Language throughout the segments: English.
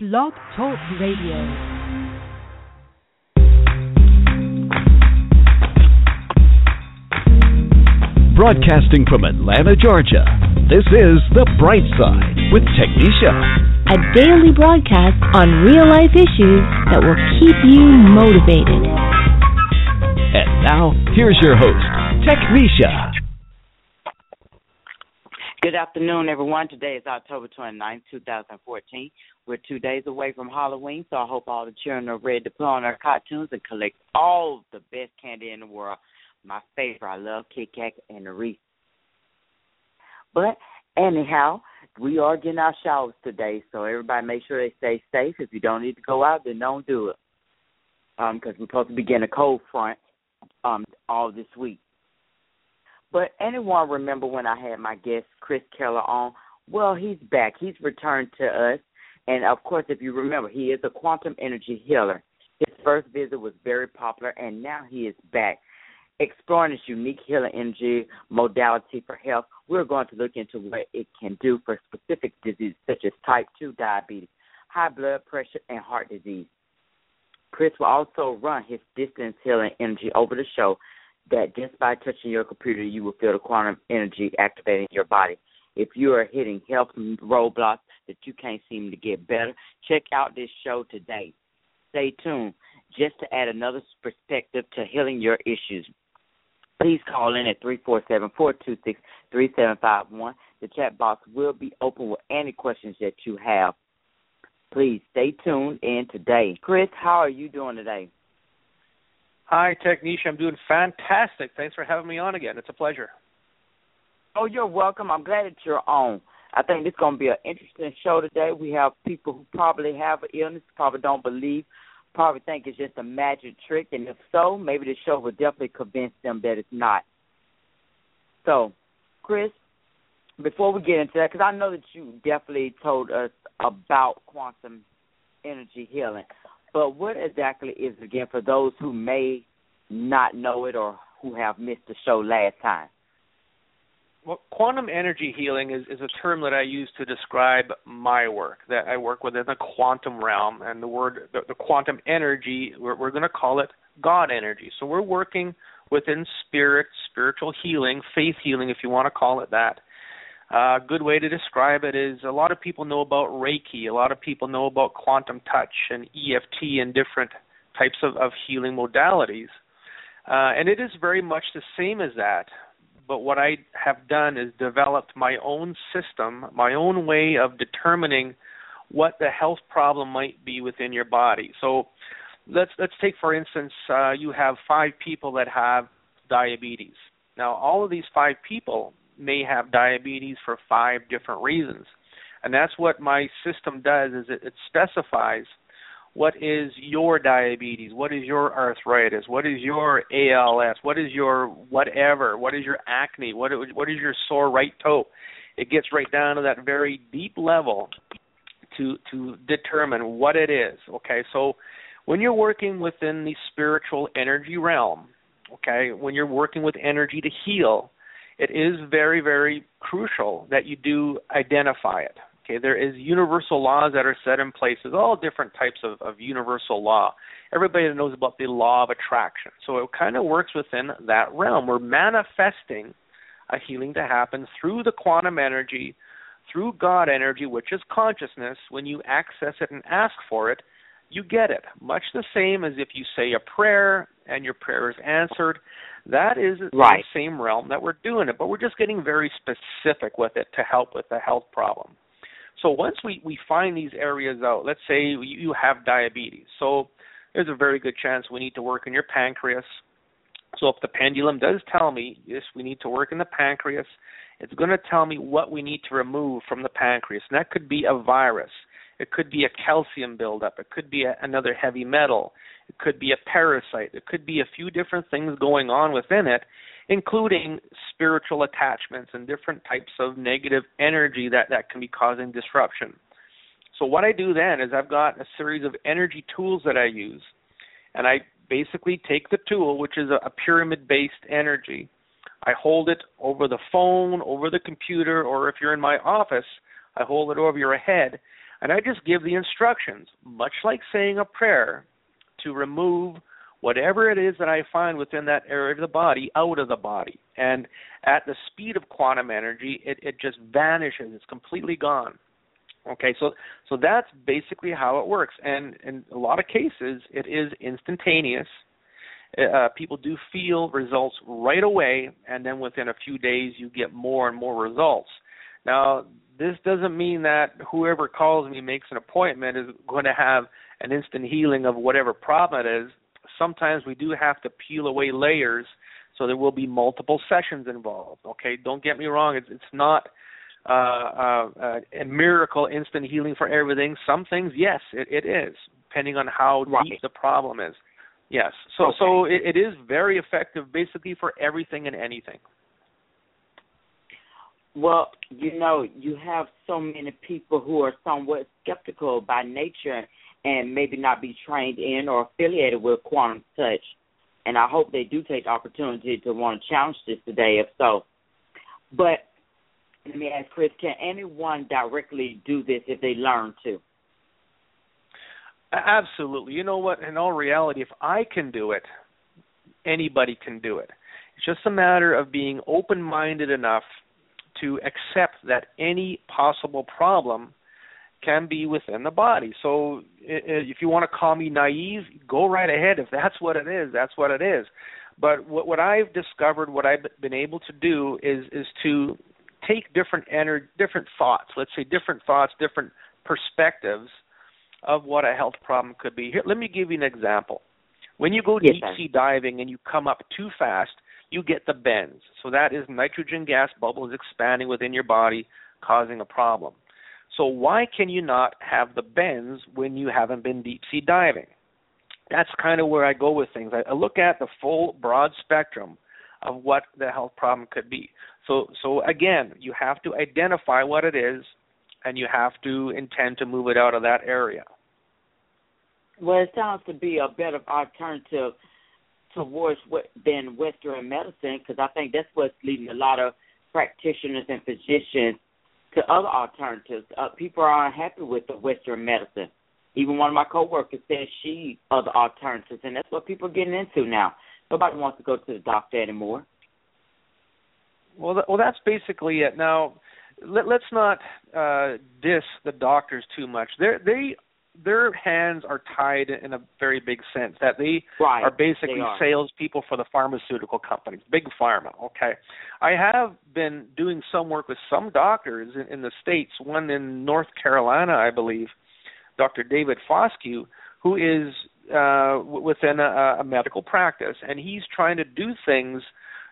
Blog Talk Radio. Broadcasting from Atlanta, Georgia, this is The Bright Side with Technisha. A daily broadcast on real life issues that will keep you motivated. And now, here's your host, Technisha. Good afternoon, everyone. Today is October 29th, 2014. We're two days away from Halloween, so I hope all the children are ready to put on their cartoons and collect all the best candy in the world. My favorite, I love Kit Kat and the Reese. But anyhow, we are getting our showers today, so everybody make sure they stay safe. If you don't need to go out, then don't do it. Um, because we're supposed to be getting a cold front um all this week. But anyone remember when I had my guest Chris Kehler on? Well, he's back. He's returned to us. And of course, if you remember, he is a quantum energy healer. His first visit was very popular, and now he is back. Exploring this unique healing energy modality for health, we're going to look into what it can do for specific diseases such as type 2 diabetes, high blood pressure, and heart disease. Chris will also run his distance healing energy over the show that just by touching your computer, you will feel the quantum energy activating your body. If you are hitting health roadblocks that you can't seem to get better, check out this show today. Stay tuned just to add another perspective to healing your issues. Please call in at 347-426-3751. The chat box will be open with any questions that you have. Please stay tuned in today. Chris, how are you doing today? Hi, Technisha. I'm doing fantastic. Thanks for having me on again. It's a pleasure. Oh, you're welcome. I'm glad that you're on. I think it's going to be an interesting show today. We have people who probably have an illness, probably don't believe, probably think it's just a magic trick, and if so, maybe the show will definitely convince them that it's not. So, Chris, before we get into that, because I know that you definitely told us about quantum energy healing, but what exactly is it again for those who may not know it or who have missed the show last time? Well, quantum energy healing is, is a term that I use to describe my work. That I work within the quantum realm, and the word the, the quantum energy we're, we're going to call it God energy. So we're working within spirit, spiritual healing, faith healing, if you want to call it that. A uh, good way to describe it is a lot of people know about Reiki, a lot of people know about quantum touch and EFT and different types of, of healing modalities. Uh, and it is very much the same as that. But what I have done is developed my own system, my own way of determining what the health problem might be within your body. So let's let's take for instance, uh, you have five people that have diabetes. Now, all of these five people may have diabetes for five different reasons. And that's what my system does is it, it specifies what is your diabetes, what is your arthritis, what is your ALS, what is your whatever, what is your acne, what what is your sore right toe. It gets right down to that very deep level to to determine what it is. Okay, so when you're working within the spiritual energy realm, okay, when you're working with energy to heal, it is very, very crucial that you do identify it. Okay, there is universal laws that are set in place. There's all different types of, of universal law. Everybody knows about the law of attraction. So it kind of works within that realm. We're manifesting a healing to happen through the quantum energy, through God energy, which is consciousness. When you access it and ask for it, you get it. Much the same as if you say a prayer and your prayer is answered. That is right. the same realm that we're doing it, but we're just getting very specific with it to help with the health problem. So once we, we find these areas out, let's say you have diabetes. So there's a very good chance we need to work in your pancreas. So if the pendulum does tell me, yes, we need to work in the pancreas, it's going to tell me what we need to remove from the pancreas. And that could be a virus. It could be a calcium buildup. It could be a, another heavy metal. It could be a parasite. It could be a few different things going on within it, including spiritual attachments and different types of negative energy that, that can be causing disruption. So, what I do then is I've got a series of energy tools that I use, and I basically take the tool, which is a, a pyramid based energy. I hold it over the phone, over the computer, or if you're in my office, I hold it over your head And I just give the instructions, much like saying a prayer, to remove whatever it is that I find within that area of the body out of the body. And at the speed of quantum energy, it, it just vanishes. It's completely gone. Okay, so so that's basically how it works. And in a lot of cases, it is instantaneous. Uh, people do feel results right away, and then within a few days, you get more and more results. Now, this doesn't mean that whoever calls me makes an appointment is going to have an instant healing of whatever problem it is sometimes we do have to peel away layers, so there will be multiple sessions involved. Okay, don't get me wrong; it's it's not uh, uh, uh, a miracle instant healing for everything. Some things, yes, it, it is, depending on how right. deep the problem is. Yes, so okay. so it, it is very effective, basically for everything and anything. Well, you know, you have so many people who are somewhat skeptical by nature and maybe not be trained in or affiliated with quantum touch. And I hope they do take the opportunity to want to challenge this today, if so. But let me ask Chris, can anyone directly do this if they learn to? Absolutely. You know what? In all reality, if I can do it, anybody can do it. It's just a matter of being open minded enough to accept that any possible problem can be within the body. So if you want to call me naive, go right ahead. If that's what it is, that's what it is. But what, what I've discovered, what I've been able to do is is to take different ener- different thoughts. Let's say different thoughts, different perspectives of what a health problem could be. Here, let me give you an example. When you go yes, deep sea diving and you come up too fast, you get the bends. So that is nitrogen gas bubbles expanding within your body, causing a problem. So why can you not have the bends when you haven't been deep sea diving? That's kind of where I go with things. I, look at the full broad spectrum of what the health problem could be. So so again, you have to identify what it is and you have to intend to move it out of that area. Well, it sounds to be a better alternative towards what, than Western medicine because I think that's what's leading a lot of practitioners and physicians to other alternatives. Uh, people are unhappy with the Western medicine. Even one of my coworkers said she other alternatives, and that's what people are getting into now. Nobody wants to go to the doctor anymore. Well, th- well, that's basically it. Now, let, us not uh, diss the doctors too much. They they their hands are tied in a very big sense that they right. are basically they are. salespeople for the pharmaceutical companies, big pharma. Okay, I have been doing some work with some doctors in, in the states. One in North Carolina, I believe, Dr. David Foscue, who is uh, within a, a medical practice, and he's trying to do things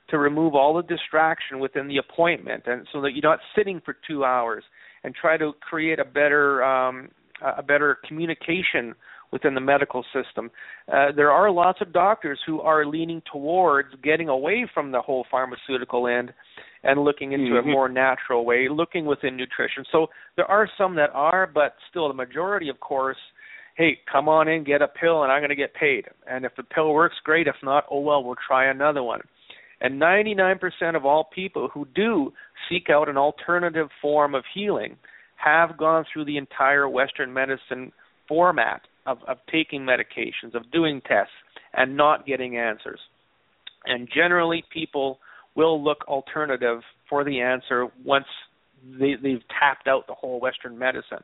to remove all the distraction within the appointment, and so that you're not sitting for two hours and try to create a better um, a better communication within the medical system. Uh, there are lots of doctors who are leaning towards getting away from the whole pharmaceutical end and looking into mm-hmm. a more natural way, looking within nutrition. So there are some that are, but still the majority, of course, hey, come on in, get a pill, and I'm going to get paid. And if the pill works, great. If not, oh well, we'll try another one. And 99% of all people who do seek out an alternative form of healing have gone through the entire Western medicine format of, of taking medications, of doing tests, and not getting answers. And generally, people will look alternative for the answer once they, they've tapped out the whole Western medicine.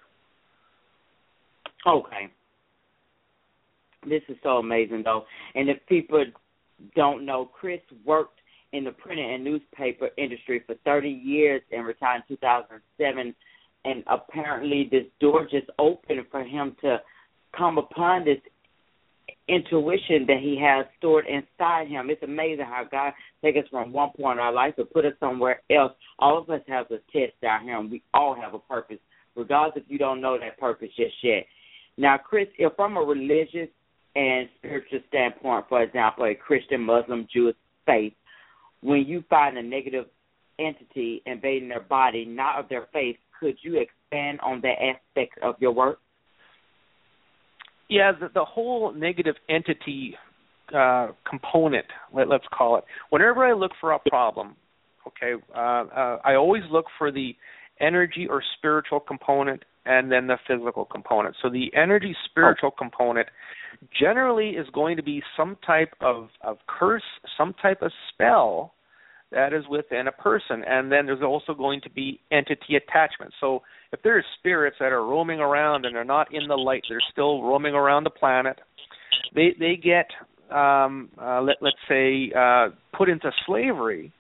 Okay. This is so amazing, though. And if people don't know, Chris worked in the printing and newspaper industry for 30 years and retired in 2007 and apparently this door just opened for him to come upon this intuition that he has stored inside him. It's amazing how God takes us from one point in our life to put us somewhere else. All of us have a test down here, and we all have a purpose, regardless if you don't know that purpose just yet. Now, Chris, if from a religious and spiritual standpoint, for example, a Christian, Muslim, Jewish faith, when you find a negative entity invading their body, not of their faith, could you expand on that aspect of your work? Yeah, the, the whole negative entity uh, component, let, us call it. Whenever I look for a problem, okay, uh, uh, I always look for the energy or spiritual component and then the physical component. So the energy spiritual oh. component generally is going to be some type of, of curse, some type of spell that is within a person. And then there's also going to be entity attachment. So if there's spirits that are roaming around and they're not in the light, they're still roaming around the planet, they they get um, uh, let, let's say uh, put into slavery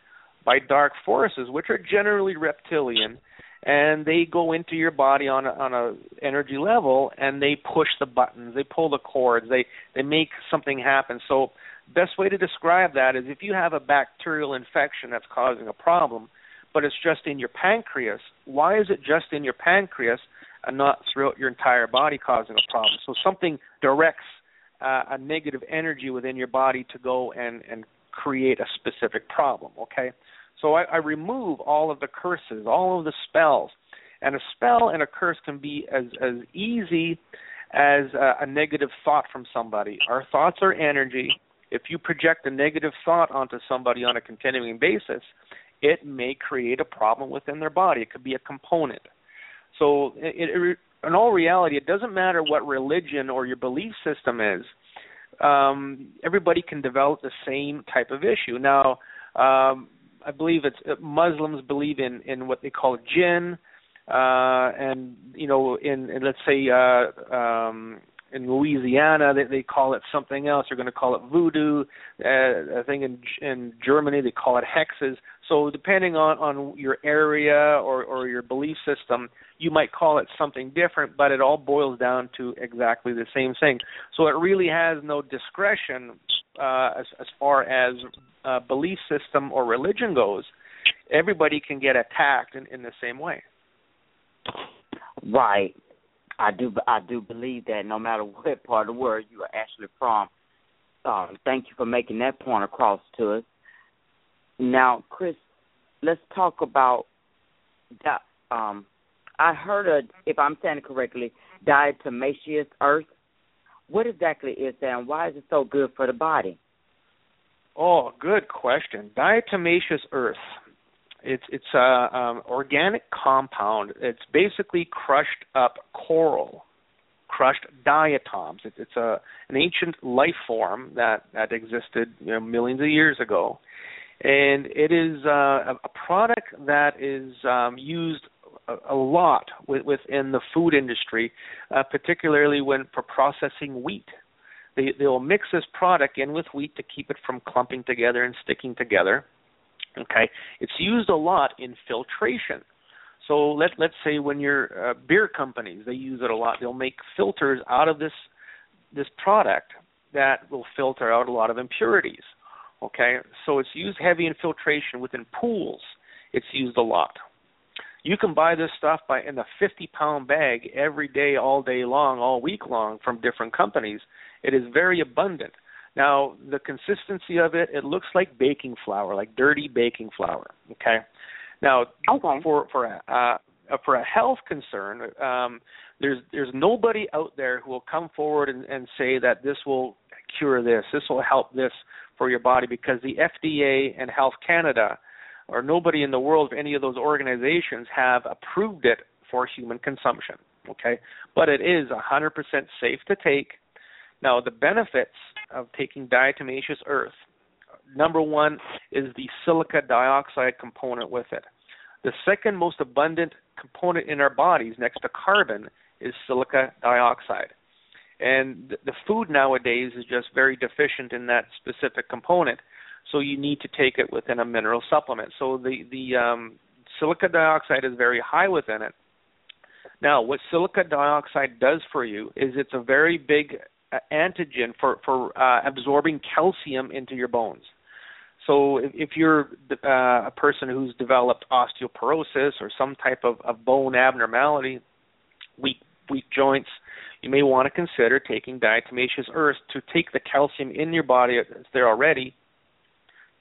by dark forces, which are generally reptilian, and they go into your body on a, on a energy level and they push the buttons, they pull the cords, they they make something happen. So best way to describe that is if you have a bacterial infection that's causing a problem, but it's just in your pancreas, why is it just in your pancreas and not throughout your entire body causing a problem? So something directs uh, a negative energy within your body to go and and create a specific problem. Okay, so I, I remove all of the curses, all of the spells, and a spell and a curse can be as as easy as a, a negative thought from somebody. Our thoughts are energy. If you project a negative thought onto somebody on a continuing basis, it may create a problem within their body. It could be a component. So, it, it, in all reality, it doesn't matter what religion or your belief system is. Um, everybody can develop the same type of issue. Now, um, I believe it's uh, Muslims believe in in what they call jinn, uh, and you know, in, in let's say uh, um, in Louisiana they, they call it something else. They're going to call it voodoo. Uh, I think in in Germany they call it hexes. So depending on on your area or or your belief system, you might call it something different, but it all boils down to exactly the same thing. So it really has no discretion uh, as as far as uh, belief system or religion goes. Everybody can get attacked in, in the same way. Right. I do I do believe that no matter what part of the world you are actually from. Um, thank you for making that point across to us. Now, Chris, let's talk about that. Um, I heard a, if I'm saying it correctly, diatomaceous earth. What exactly is that, and why is it so good for the body? Oh, good question. Diatomaceous earth. It's it's a um, organic compound. It's basically crushed up coral, crushed diatoms. It, it's a an ancient life form that that existed you know, millions of years ago, and it is uh, a product that is um, used a, a lot with, within the food industry, uh, particularly when for processing wheat. They they will mix this product in with wheat to keep it from clumping together and sticking together Okay, it's used a lot in filtration. So let let's say when you're uh, beer companies, they use it a lot. They'll make filters out of this this product that will filter out a lot of impurities. Okay, so it's used heavy in filtration within pools. It's used a lot. You can buy this stuff by in a 50 pound bag every day, all day long, all week long from different companies. It is very abundant. Now, the consistency of it, it looks like baking flour, like dirty baking flour. Okay. Now, okay. for for a, uh, for a health concern, um, there's there's nobody out there who will come forward and, and say that this will cure this, this will help this for your body, because the FDA and Health Canada, or nobody in the world, of any of those organizations, have approved it for human consumption. Okay, but it is 100% safe to take. Now, the benefits of taking diatomaceous earth. Number one is the silica dioxide component with it. The second most abundant component in our bodies, next to carbon, is silica dioxide. And the food nowadays is just very deficient in that specific component, so you need to take it within a mineral supplement. So the the um, silica dioxide is very high within it. Now, what silica dioxide does for you is it's a very big antigen for for uh, absorbing calcium into your bones. So if, if you're uh, a person who's developed osteoporosis or some type of, of bone abnormality, weak weak joints, you may want to consider taking diatomaceous earth to take the calcium in your body that's there already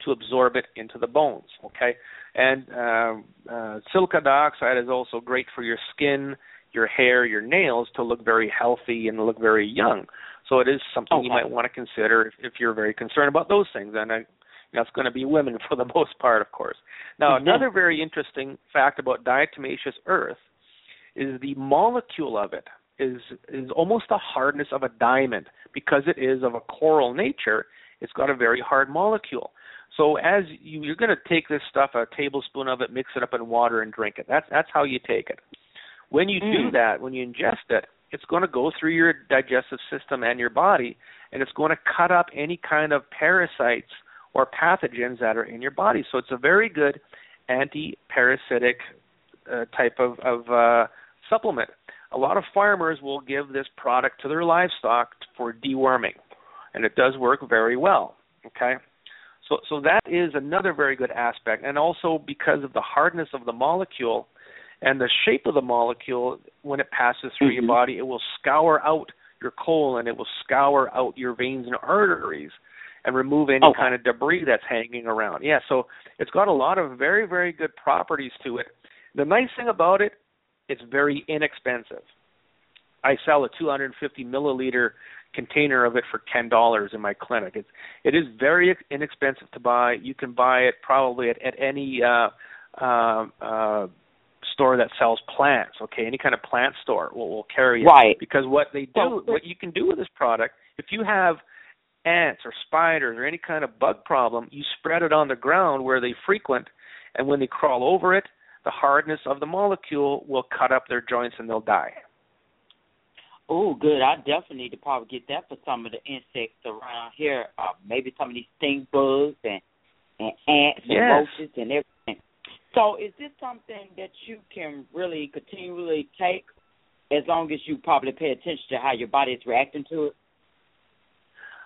to absorb it into the bones. Okay, and uh, uh, silica dioxide is also great for your skin, your hair, your nails to look very healthy and look very young. So it is something okay. you might want to consider if, if you're very concerned about those things. And I, it's going to be women for the most part, of course. Now, mm-hmm. another very interesting fact about diatomaceous earth is the molecule of it is is almost the hardness of a diamond because it is of a coral nature. It's got a very hard molecule. So as you, you're going to take this stuff, a tablespoon of it, mix it up in water, and drink it. That's that's how you take it. When you mm. do that, when you ingest it, it's going to go through your digestive system and your body, and it's going to cut up any kind of parasites or pathogens that are in your body. So it's a very good anti-parasitic uh, type of, of uh, supplement. A lot of farmers will give this product to their livestock for deworming, and it does work very well. Okay, so so that is another very good aspect, and also because of the hardness of the molecule and the shape of the molecule, when it passes through mm-hmm. your body, it will scour out your colon, it will scour out your veins and arteries, and remove any okay. kind of debris that's hanging around. Yeah, so it's got a lot of very very good properties to it. The nice thing about it, it's very inexpensive. I sell a 250 milliliter container of it for ten dollars in my clinic. It's it is very inexpensive to buy. You can buy it probably at, at any uh, uh, uh, store that sells plants. Okay, any kind of plant store will, will carry it. Right. Because what they do, what you can do with this product, if you have ants or spiders or any kind of bug problem, you spread it on the ground where they frequent, and when they crawl over it, the hardness of the molecule will cut up their joints and they'll die. Oh, good. I definitely need to probably get that for some of the insects around here. Uh, maybe some of these stink bugs and, and ants and yes. roaches and everything. So, is this something that you can really continually take as long as you probably pay attention to how your body is reacting to it?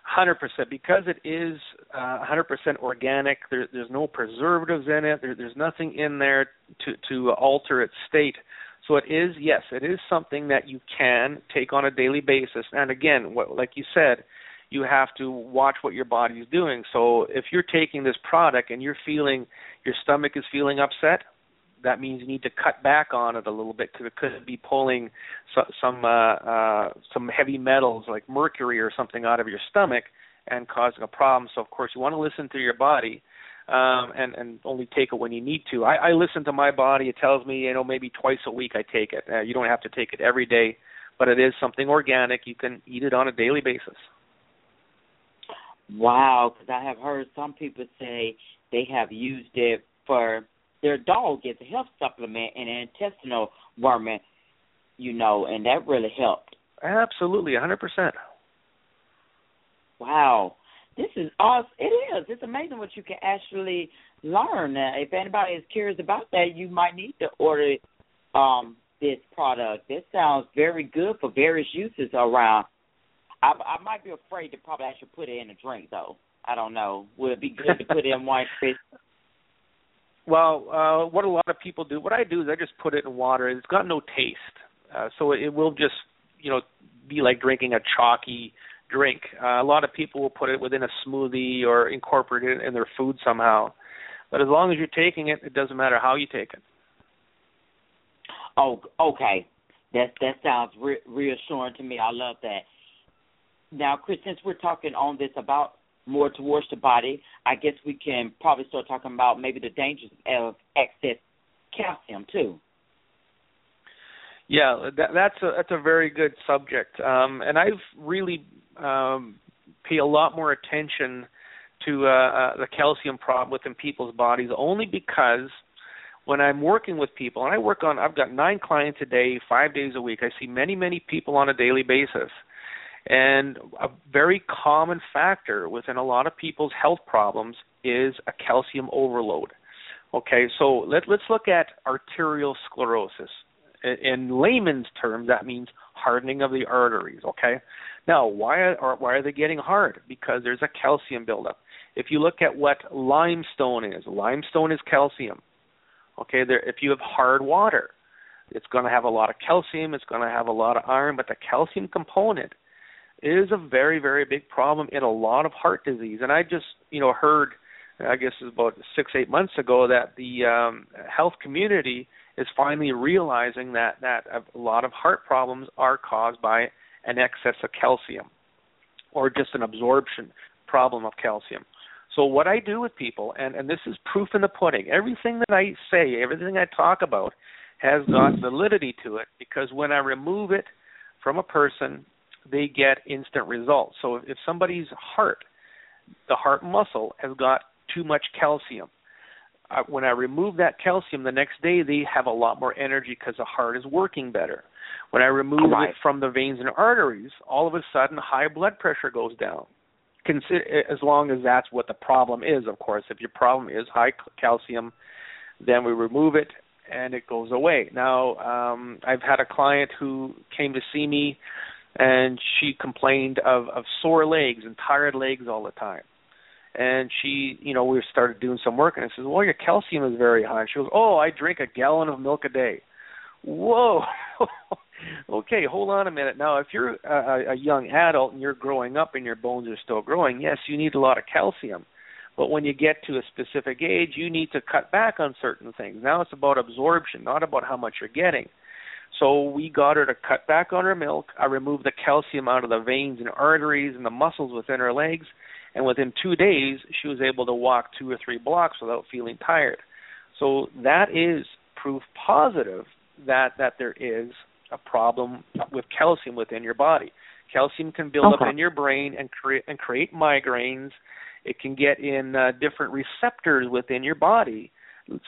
Hundred percent, because it is uh, hundred percent organic. There, there's no preservatives in it. There, there's nothing in there to to alter its state. So it is, yes, it is something that you can take on a daily basis. And again, what, like you said, you have to watch what your body is doing. So if you're taking this product and you're feeling your stomach is feeling upset, that means you need to cut back on it a little bit because it could be pulling so, some uh, uh, some heavy metals like mercury or something out of your stomach and causing a problem. So of course you want to listen to your body um, and and only take it when you need to. I, I listen to my body. It tells me, you know, maybe twice a week I take it. Uh, you don't have to take it every day, but it is something organic. You can eat it on a daily basis. Wow, because I have heard some people say they have used it for their dog as a health supplement and an intestinal worming, you know, and that really helped. Absolutely, a hundred percent. Wow. This is awesome. It is. It's amazing what you can actually learn. Uh, if anybody is curious about that, you might need to order um, this product. This sounds very good for various uses around. I, I might be afraid to probably actually put it in a drink, though. I don't know. Would it be good to put it in white fish? Well, uh, what a lot of people do, what I do is I just put it in water. It's got no taste, uh, so it will just, you know, be like drinking a chalky drink. Uh, a lot of people will put it within a smoothie or incorporate it in their food somehow. But as long as you're taking it, it doesn't matter how you take it. Oh, okay. That that sounds re- reassuring to me. I love that. Now, Chris, since we're talking on this about more towards the body, I guess we can probably start talking about maybe the dangers of excess calcium too. Yeah, that, that's a that's a very good subject, um, and I've really um, pay a lot more attention to uh, uh, the calcium problem within people's bodies, only because when I'm working with people, and I work on, I've got nine clients a day, five days a week. I see many, many people on a daily basis, and a very common factor within a lot of people's health problems is a calcium overload. Okay, so let, let's look at arterial sclerosis in layman's terms, that means hardening of the arteries. Okay. Now, why are why are they getting hard? Because there's a calcium buildup. If you look at what limestone is, limestone is calcium. Okay. There, if you have hard water, it's going to have a lot of calcium. It's going to have a lot of iron, but the calcium component is a very very big problem in a lot of heart disease. And I just you know heard, I guess it was about six eight months ago that the um, health community is finally realizing that that a lot of heart problems are caused by an excess of calcium or just an absorption problem of calcium. So what I do with people, and, and this is proof in the pudding, everything that I say, everything I talk about has got validity to it because when I remove it from a person, they get instant results. So if somebody's heart, the heart muscle, has got too much calcium, uh, when I remove that calcium the next day, they have a lot more energy because the heart is working better. When I remove right. it from the veins and arteries, all of a sudden high blood pressure goes down. Consider, as long as that's what the problem is, of course. If your problem is high calcium, then we remove it and it goes away. Now, um, I've had a client who came to see me and she complained of, of sore legs and tired legs all the time and she, you know, we started doing some work, and I said, "Well, your calcium is very high." She goes, "Oh, I drink a gallon of milk a day." Whoa. okay, hold on a minute. Now, if you're a, a young adult and you're growing up and your bones are still growing, yes, you need a lot of calcium. But when you get to a specific age, you need to cut back on certain things. Now it's about absorption, not about how much you're getting. So we got her to cut back on her milk. I removed the calcium out of the veins and arteries and the muscles within her legs and within two days she was able to walk two or three blocks without feeling tired. So that is proof positive that that there is a problem with calcium within your body. Calcium can build okay. up in your brain and create and create migraines. It can get in uh, different receptors within your body,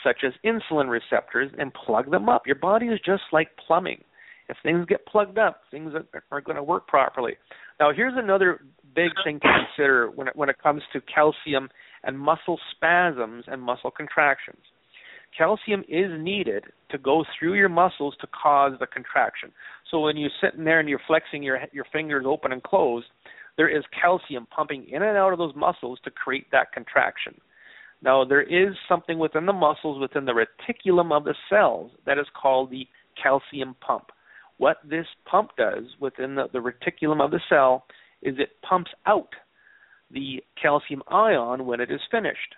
such as insulin receptors, and plug them up. Your body is just like plumbing. If things get plugged up, things are, are going to work properly. Now, here's another big thing to consider when it, when it comes to calcium and muscle spasms and muscle contractions. Calcium is needed to go through your muscles to cause the contraction. So when you're sitting there and you're flexing your your fingers open and closed, there is calcium pumping in and out of those muscles to create that contraction. Now there is something within the muscles within the reticulum of the cells that is called the calcium pump. What this pump does within the, the reticulum of the cell is it pumps out the calcium ion when it is finished.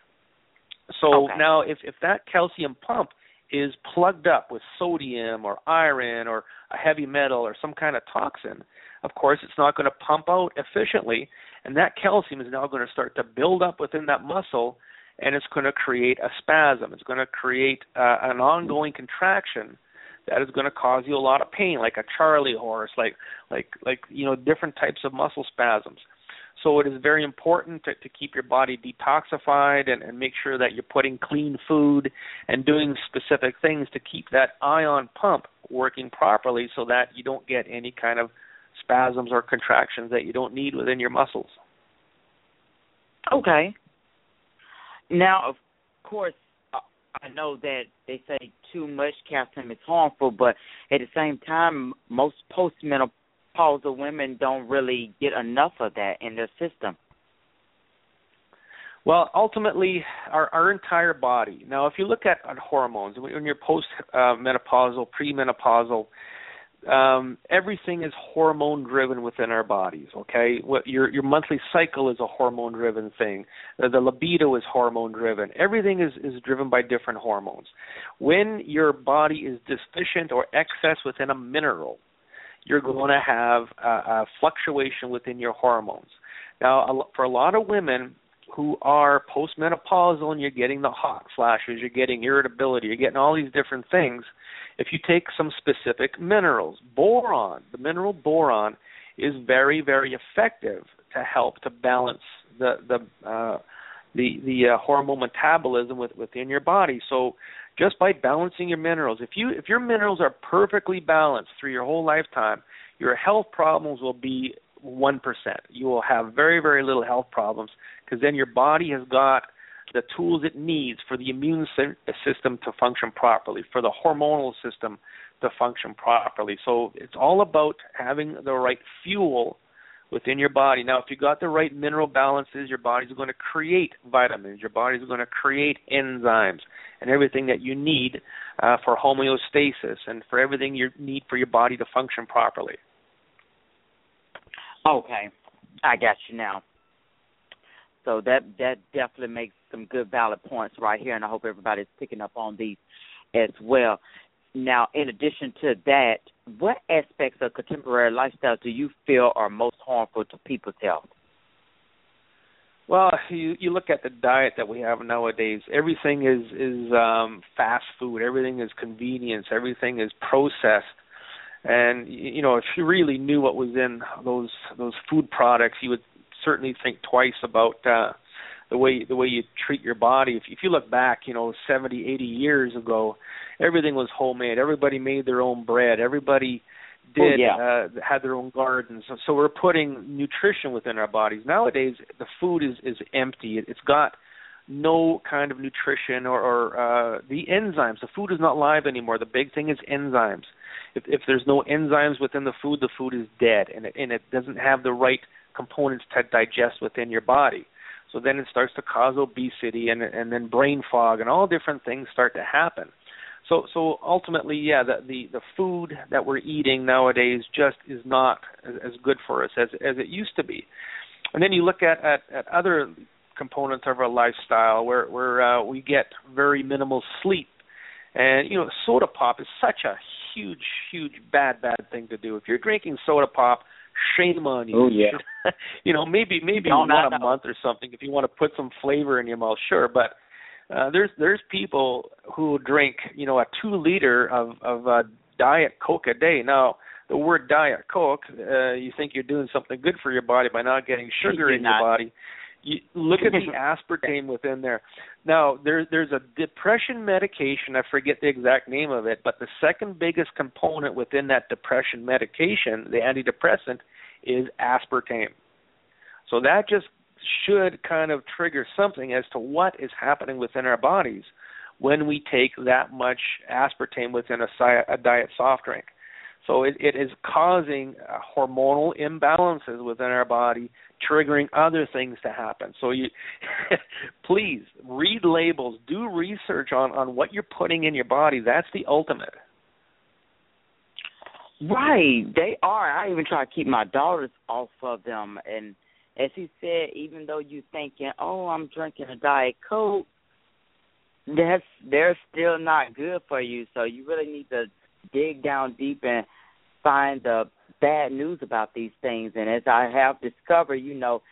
So okay. now if, if that calcium pump is plugged up with sodium or iron or a heavy metal or some kind of toxin, of course it's not going to pump out efficiently and that calcium is now going to start to build up within that muscle and it's going to create a spasm. It's going to create uh, an ongoing contraction that is going to cause you a lot of pain, like a Charlie horse, like like like you know different types of muscle spasms. So it is very important to, to keep your body detoxified and, and make sure that you're putting clean food and doing specific things to keep that ion pump working properly, so that you don't get any kind of spasms or contractions that you don't need within your muscles. Okay. Now, of course, I know that they say too much calcium is harmful, but at the same time, most postmenopausal women don't really get enough of that in their system. Well, ultimately, our, our entire body. Now, if you look at, at hormones, when you're post-menopausal, uh, premenopausal, um, everything is hormone driven within our bodies. Okay, what your your monthly cycle is a hormone driven thing. The, the libido is hormone driven. Everything is is driven by different hormones. When your body is deficient or excess within a mineral, you're going to have a, a fluctuation within your hormones. Now, for a lot of women, who are postmenopausal and you're getting the hot flashes, you're getting irritability, you're getting all these different things. If you take some specific minerals, boron, the mineral boron is very, very effective to help to balance the the uh, the the uh, hormone metabolism with, within your body. So just by balancing your minerals, if you if your minerals are perfectly balanced through your whole lifetime, your health problems will be one percent. You will have very very little health problems because then your body has got the tools it needs for the immune system to function properly, for the hormonal system to function properly. So it's all about having the right fuel within your body. Now, if you got the right mineral balances, your body's going to create vitamins, your body's going to create enzymes, and everything that you need uh, for homeostasis and for everything you need for your body to function properly. Okay, I got you now. So that that definitely makes some good valid points right here, and I hope everybody's picking up on these as well. Now, in addition to that, what aspects of contemporary lifestyle do you feel are most harmful to people's health? Well, you you look at the diet that we have nowadays. Everything is is um fast food. Everything is convenience. Everything is processed. And you know, if you really knew what was in those those food products, you would certainly think twice about uh the way the way you treat your body. If if you look back, you know, 70, 80 years ago, everything was homemade. Everybody made their own bread. Everybody Oh, did yeah. uh, had their own gardens. So, so we're putting nutrition within our bodies. Nowadays, the food is is empty. It, it's got no kind of nutrition or, or uh, the enzymes. The food is not live anymore. The big thing is enzymes. If, if there's no enzymes within the food, the food is dead, and it, and it doesn't have the right components to digest within your body. So then it starts to cause obesity and and then brain fog and all different things start to happen. So so ultimately, yeah, the the, the food that we're eating nowadays just is not as, as good for us as as it used to be. And then you look at at, at other components of our lifestyle where where uh, we get very minimal sleep, and you know, soda pop is such a huge huge bad bad thing to do. If you're drinking soda pop, shame on you. Oh, yeah. you know, maybe maybe Don't a I a know. month or something if you want to put some flavor in your mouth, sure, but uh, there's there's people who drink you know a two liter of of uh, diet coke a day. Now the word diet coke, uh, you think you're doing something good for your body by not getting sugar You're in not. your body. You look at the aspartame within there. Now there's there's a depression medication. I forget the exact name of it, but the second biggest component within that depression medication, the antidepressant, is aspartame. So that just should kind of trigger something as to what is happening within our bodies when we take that much aspartame within a, a diet soft drink. So it, it is causing uh, hormonal imbalances within our body, triggering other things to happen. So you, please read labels, do research on on what you're putting in your body. That's the ultimate. Right, they are. I even try to keep my daughters off of them. And as he said, even though you're thinking, "Oh, I'm drinking a diet coke," that's they're still not good for you. So you really need to dig down deep and find the bad news about these things. And as I have discovered, you know,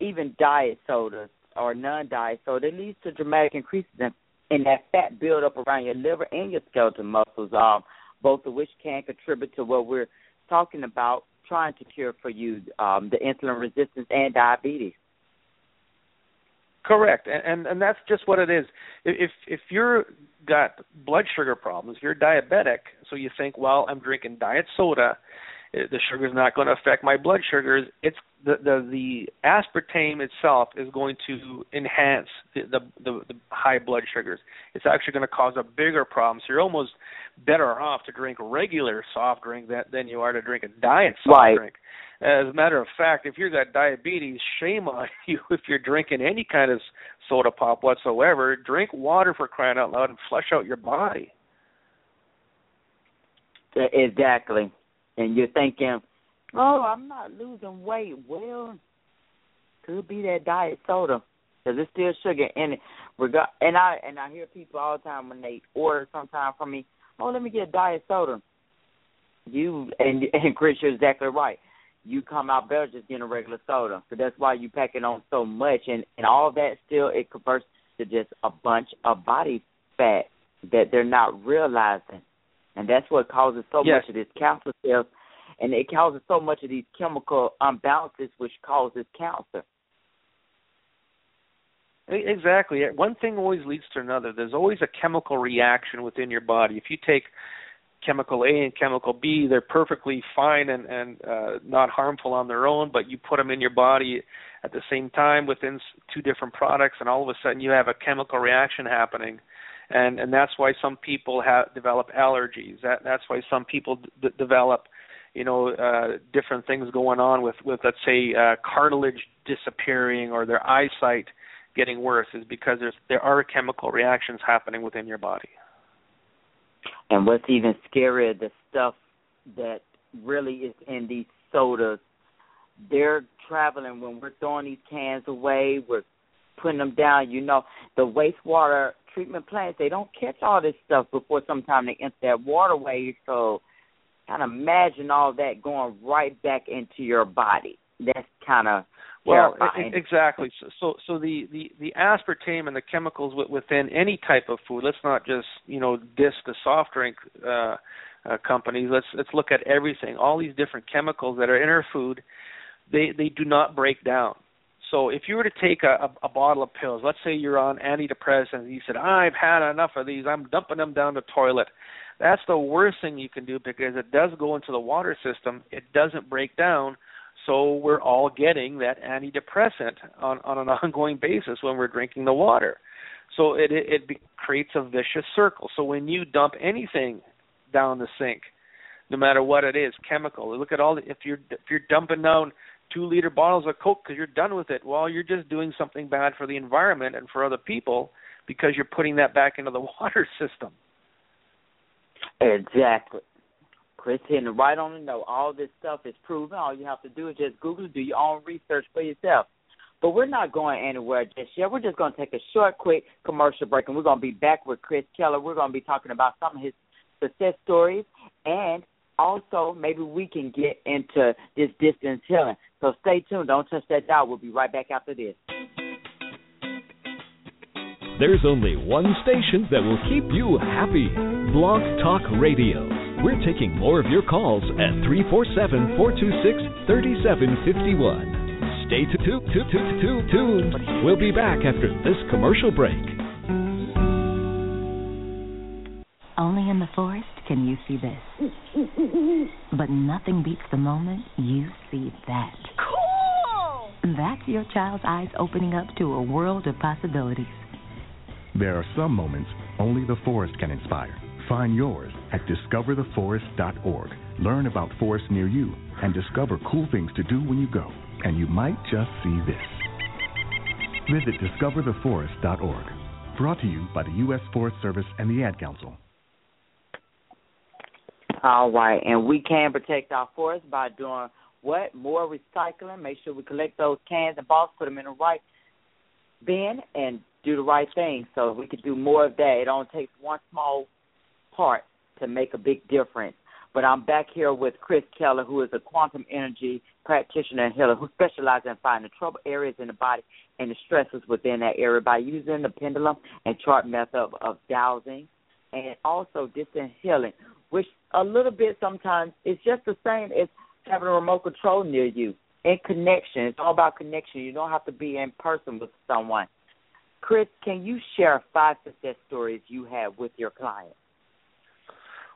even diet sodas or non-diet soda it leads to dramatic increases in, in that fat buildup around your liver and your skeletal muscles. Um, both of which can contribute to what we're talking about trying to cure for you um, the insulin resistance and diabetes. Correct, and, and and that's just what it is. If if you're got blood sugar problems, you're diabetic, so you think, well, I'm drinking diet soda, eh, the sugar's not going to affect my blood sugars. It's the the the aspartame itself is going to enhance the the, the, the high blood sugars. It's actually going to cause a bigger problem. So you're almost better off to drink regular soft drink than than you are to drink a diet soft Right. drink. As a matter of fact, if you've got diabetes, shame on you if you're drinking any kind of soda pop whatsoever. Drink water for crying out loud and flush out your body. Exactly. And you're thinking, oh, I'm not losing weight. Well, could be that diet soda because it's still sugar in it. And I and I hear people all the time when they order sometime from me, oh, let me get a diet soda. You and and Chris, you're exactly right. You come out better just getting a regular soda. So that's why you pack it on so much, and and all that still it converts to just a bunch of body fat that they're not realizing, and that's what causes so Yes. much of this cancer cells, and it causes so much of these chemical imbalances, which causes cancer. Exactly. One thing always leads to another. There's always a chemical reaction within your body. If you take chemical A and chemical B, they're perfectly fine and and uh, not harmful on their own, but you put them in your body at the same time within two different products, and all of a sudden you have a chemical reaction happening. And and that's why some people have develop allergies. That that's why some people d- develop you know uh different things going on with with let's say uh cartilage disappearing or their eyesight getting worse is because there's there are chemical reactions happening within your body. And what's even scarier, the stuff that really is in these sodas, they're traveling when we're throwing these cans away, we're putting them down. You know, the wastewater treatment plants, they don't catch all this stuff before sometime they enter that waterway. So kind of imagine all that going right back into your body. That's kind of Well, exactly. So, so, so the, the the aspartame and the chemicals within any type of food. Let's not just you know diss the soft drink uh, uh, companies. Let's let's look at everything. All these different chemicals that are in our food, they they do not break down. So if you were to take a, a, a bottle of pills, let's say you're on antidepressants, and you said, "I've had enough of these. I'm dumping them down the toilet." That's the worst thing you can do because it does go into the water system. It doesn't break down so we're all getting that antidepressant on, on an ongoing basis when we're drinking the water. So it, it, it creates a vicious circle. So when you dump anything down the sink, no matter what it is, chemical. Look at all the, if you're if you're dumping down two liter bottles of Coke because you're done with it, well, you're just doing something bad for the environment and for other people because you're putting that back into the water system. Exactly. Chris hitting right on the note. All this stuff is proven. All you have to do is just Google, do your own research for yourself. But we're not going anywhere just yet. We're just going to take a short, quick commercial break, and we're going to be back with Chris Kehler. We're going to be talking about some of his success stories, and also maybe we can get into this distance healing. So stay tuned. Don't touch that dial. We'll be right back after this. There's only one station that will keep you happy Blog Talk Radio. We're taking more of your calls at 347 426 3751. Stay tuned. We'll be back after this commercial break. Only in the forest can you see this. But nothing beats the moment you see that. Cool! That's your child's eyes opening up to a world of possibilities. There are some moments only the forest can inspire Find yours at discovertheforest.org. Learn about forests near you and discover cool things to do when you go. And you might just see this. Visit discovertheforest.org. Brought to you by the U.S. Forest Service and the Ad Council. All right, and we can protect our forests by doing what? More recycling. Make sure we collect those cans and bottles, put them in the right bin, and do the right thing. So we could do more of that. It only takes one small part to make a big difference. But I'm back here with Chris Kehler, who is a quantum energy practitioner and healer who specializes in finding the trouble areas in the body and the stresses within that area by using the pendulum and chart method of, dowsing and also distant healing, which a little bit sometimes is just the same as having a remote control near you. And connection. It's all about connection. You don't have to be in person with someone. Chris, can you share five success stories you have with your clients?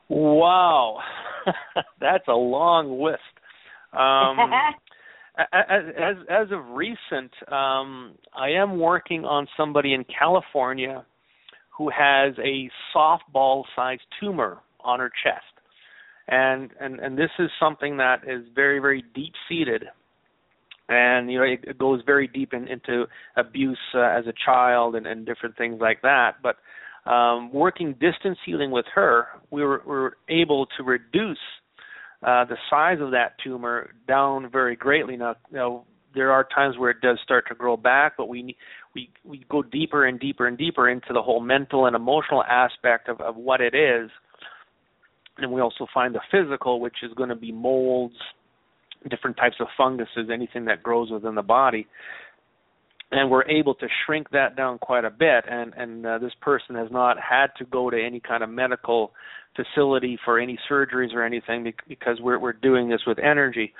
Wow, that's a long list. Um, as, as as of recent, um, I am working on somebody in California who has a softball-sized tumor on her chest, and and and this is something that is very very deep-seated, and you know it, it goes very deep in, into abuse uh, as a child and, and different things like that, but um, working distance healing with her, we were, we were able to reduce uh, the size of that tumor down very greatly. Now, you know, there are times where it does start to grow back, but we we we go deeper and deeper and deeper into the whole mental and emotional aspect of, of what it is, and we also find the physical, which is going to be molds, different types of funguses, anything that grows within the body and we're able to shrink that down quite a bit. And and uh, this person has not had to go to any kind of medical facility for any surgeries or anything because we're we're doing this with energy.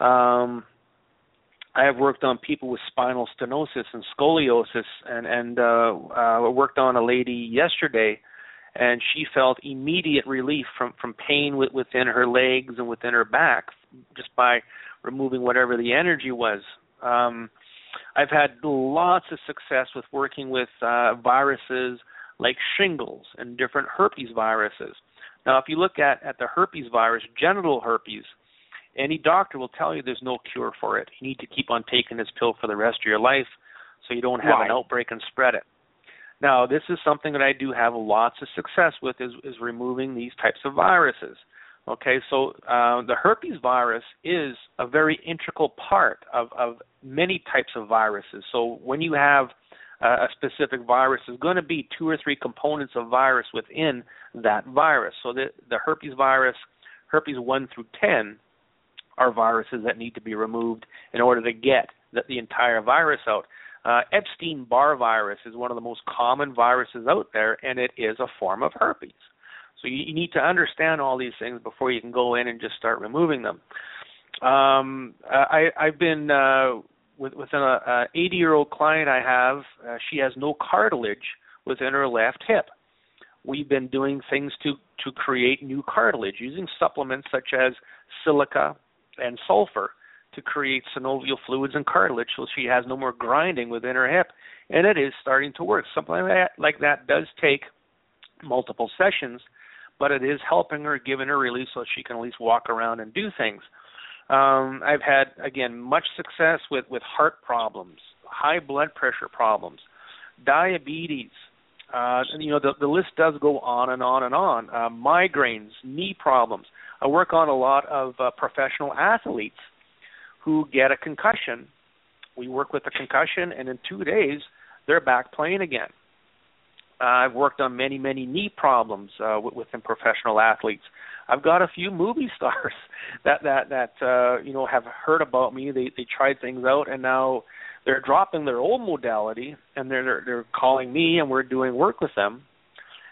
Um I have worked on people with spinal stenosis and scoliosis and and uh uh worked on a lady yesterday and she felt immediate relief from from pain with, within her legs and within her back just by removing whatever the energy was. Um I've had lots of success with working with uh, viruses like shingles and different herpes viruses. Now, if you look at, at the herpes virus, genital herpes, any doctor will tell you there's no cure for it. You need to keep on taking this pill for the rest of your life so you don't have right. an outbreak and spread it. Now, this is something that I do have lots of success with is, is removing these types of viruses. Okay, so uh, the herpes virus is a very integral part of, of many types of viruses. So when you have uh, a specific virus, there's going to be two or three components of virus within that virus. So the, the herpes virus, herpes 1 through 10, are viruses that need to be removed in order to get the, the entire virus out. Uh, Epstein Barr virus is one of the most common viruses out there, and it is a form of herpes. So you, you need to understand all these things before you can go in and just start removing them. Um, I, I've been uh, with, with an 80 year old client I have. Uh, she has no cartilage within her left hip. We've been doing things to to create new cartilage using supplements such as silica and sulfur to create synovial fluids and cartilage so she has no more grinding within her hip and it is starting to work something like that, like that does take multiple sessions but it is helping her giving her relief so she can at least walk around and do things um, i've had again much success with with heart problems high blood pressure problems diabetes uh, you know the, the list does go on and on and on uh, migraines knee problems i work on a lot of uh, professional athletes who get a concussion. We work with the concussion, and in two days, they're back playing again. Uh, I've worked on many, many knee problems uh, within professional athletes. I've got a few movie stars that that that uh, you know have heard about me. They they tried things out, and now they're dropping their old modality, and they're, they're calling me, and we're doing work with them,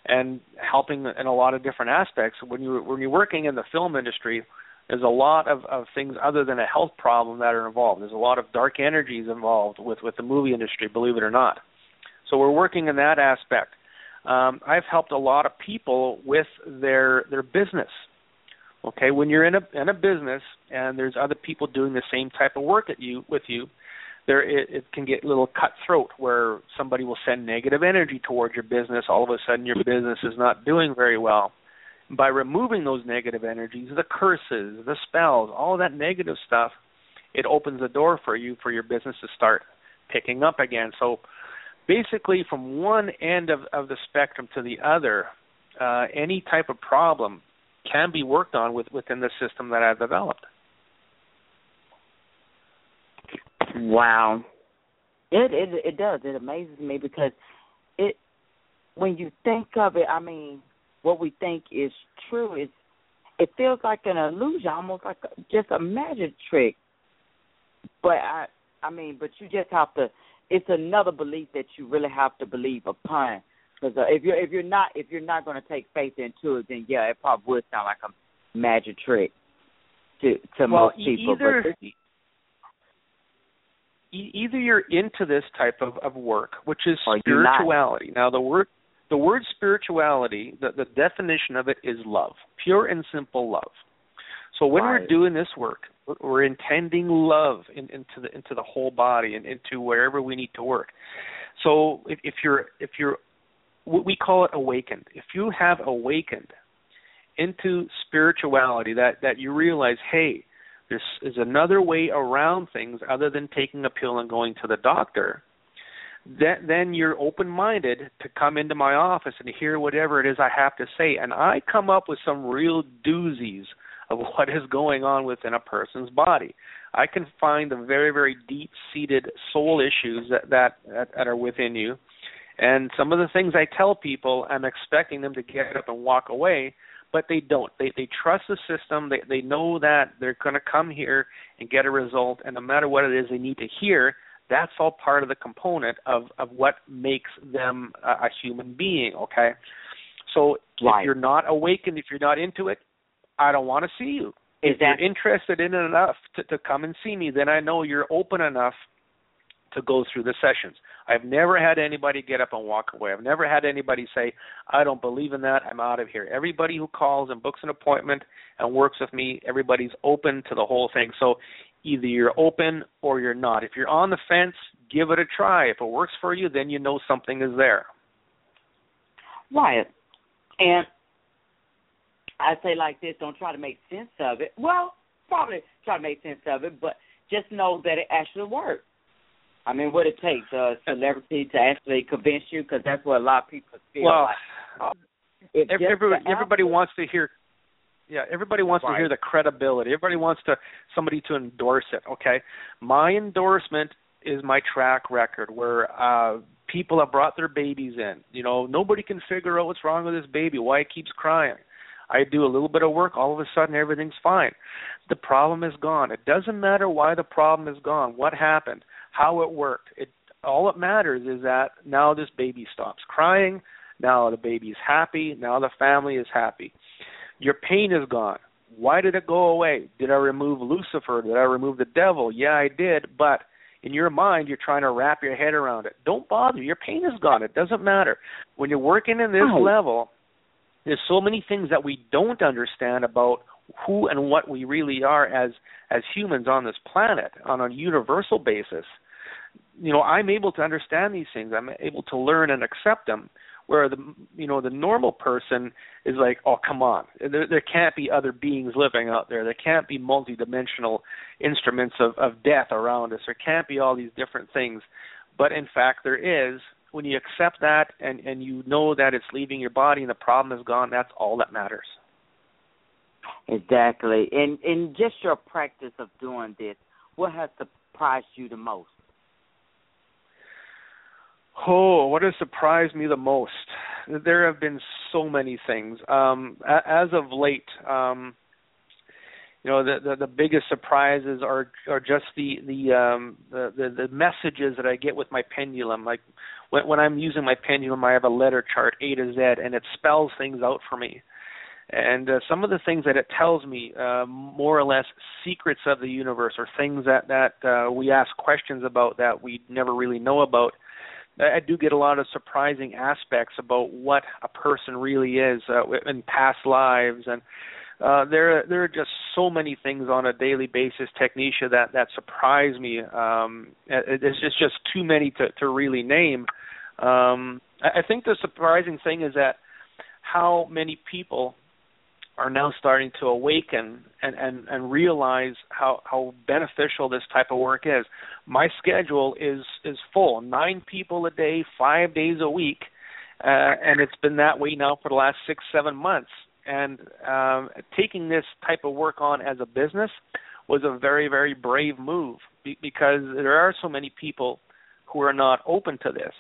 and helping in a lot of different aspects. When you when you're working in the film industry, there's a lot of, of things other than a health problem that are involved. There's a lot of dark energies involved with, with the movie industry, believe it or not. So we're working in that aspect. Um, I've helped a lot of people with their their business. Okay, when you're in a in a business and there's other people doing the same type of work at you with you, there it, it can get a little cutthroat where somebody will send negative energy towards your business. All of a sudden, your business is not doing very well by removing those negative energies, the curses, the spells, all that negative stuff, it opens the door for you for your business to start picking up again. So basically from one end of, of the spectrum to the other, uh, any type of problem can be worked on with, within the system that I've developed. Wow. It it it does. It amazes me because it when you think of it, I mean, what we think is true is it feels like an illusion, almost like a, just a magic trick. But I, I mean, but you just have to. It's another belief that you really have to believe upon. Because uh, if you're if you're not if you're not going to take faith into it, then yeah, it probably would sound like a magic trick to to well, most people. Either, but either you're into this type of, of work, which is spirituality. Now the word the word spirituality, the, the definition of it is love, pure and simple love. So when Right. we're doing this work, we're- intending love in, into the into the whole body and into wherever we need to work. So if, if you're if you're what we call it awakened. If you have awakened into spirituality, that that you realize, hey, this is another way around things other than taking a pill and going to the doctor then then you're open minded to come into my office and hear whatever it is I have to say and I come up with some real doozies of what is going on within a person's body. I can find the very very deep seated soul issues that, that that are within you. And some of the things I tell people I'm expecting them to get up and walk away, but they don't. They they trust the system. They they know that they're going to come here and get a result and no matter what it is they need to hear, that's all part of the component of of what makes them a, a human being okay so Right. if you're not awakened if you're not into it i don't want to see you is if you're interested in it enough to, to come and see me then i know you're open enough to go through the sessions i've never had anybody get up and walk away i've never had anybody say i don't believe in that i'm out of here everybody who calls and books an appointment and works with me everybody's open to the whole thing so either you're open or you're not. If you're on the fence, give it a try. If it works for you, then you know something is there. Right. And I say like this, don't try to make sense of it. Well, probably try to make sense of it, but just know that it actually works. I mean, what it takes a celebrity to actually convince you, because that's what a lot of people feel well, like. If every, everybody, everybody wants to hear. Yeah, everybody wants to hear the credibility. Everybody wants to somebody to endorse it. Okay, my endorsement is my track record, where uh people have brought their babies in. You know, nobody can figure out what's wrong with this baby, why it keeps crying. I do a little bit of work, all of a sudden everything's fine. The problem is gone. It doesn't matter why the problem is gone, what happened. how it worked. It all that matters is that now this baby stops crying, now the baby's happy, now the family is happy. Your pain is gone. Why did it go away? Did I remove Lucifer? Did I remove the devil? Yeah, I did, but in your mind you're trying to wrap your head around it. Don't bother. Your pain is gone. It doesn't matter. When you're working in this Right. level, there's so many things that we don't understand about who and what we really are as as humans on this planet on a universal basis. You know, I'm able to understand these things. I'm able to learn and accept them. Where the you know the normal person is like, oh come on, there there can't be other beings living out there. There can't be multidimensional instruments of of death around us. There can't be all these different things. But in fact, there is. When you accept that and and you know that it's leaving your body and the problem is gone, that's all that matters. Exactly. And in just your practice of doing this, what has surprised you the most? Oh, what has surprised me the most? There have been so many things. Um, as of late, um, you know, the, the the biggest surprises are are just the the um the, the the messages that I get with my pendulum. Like when when I'm using my pendulum, I have a letter chart A to Z, and it spells things out for me. And uh, some of the things that it tells me, uh, more or less secrets of the universe, or things that that uh, we ask questions about that we never really know about. I do get a lot of surprising aspects about what a person really is uh, in past lives, and uh, there there are just so many things on a daily basis, Tanisha, that that surprise me. Um, it, it's just just too many to to really name. Um, I, I think the surprising thing is that how many people are now starting to awaken and, and, and realize how, how beneficial this type of work is. My schedule is is full, nine people a day, five days a week, uh, and it's been that way now for the last six seven months. And um, taking this type of work on as a business was a very very brave move be- because there are so many people who are not open to this.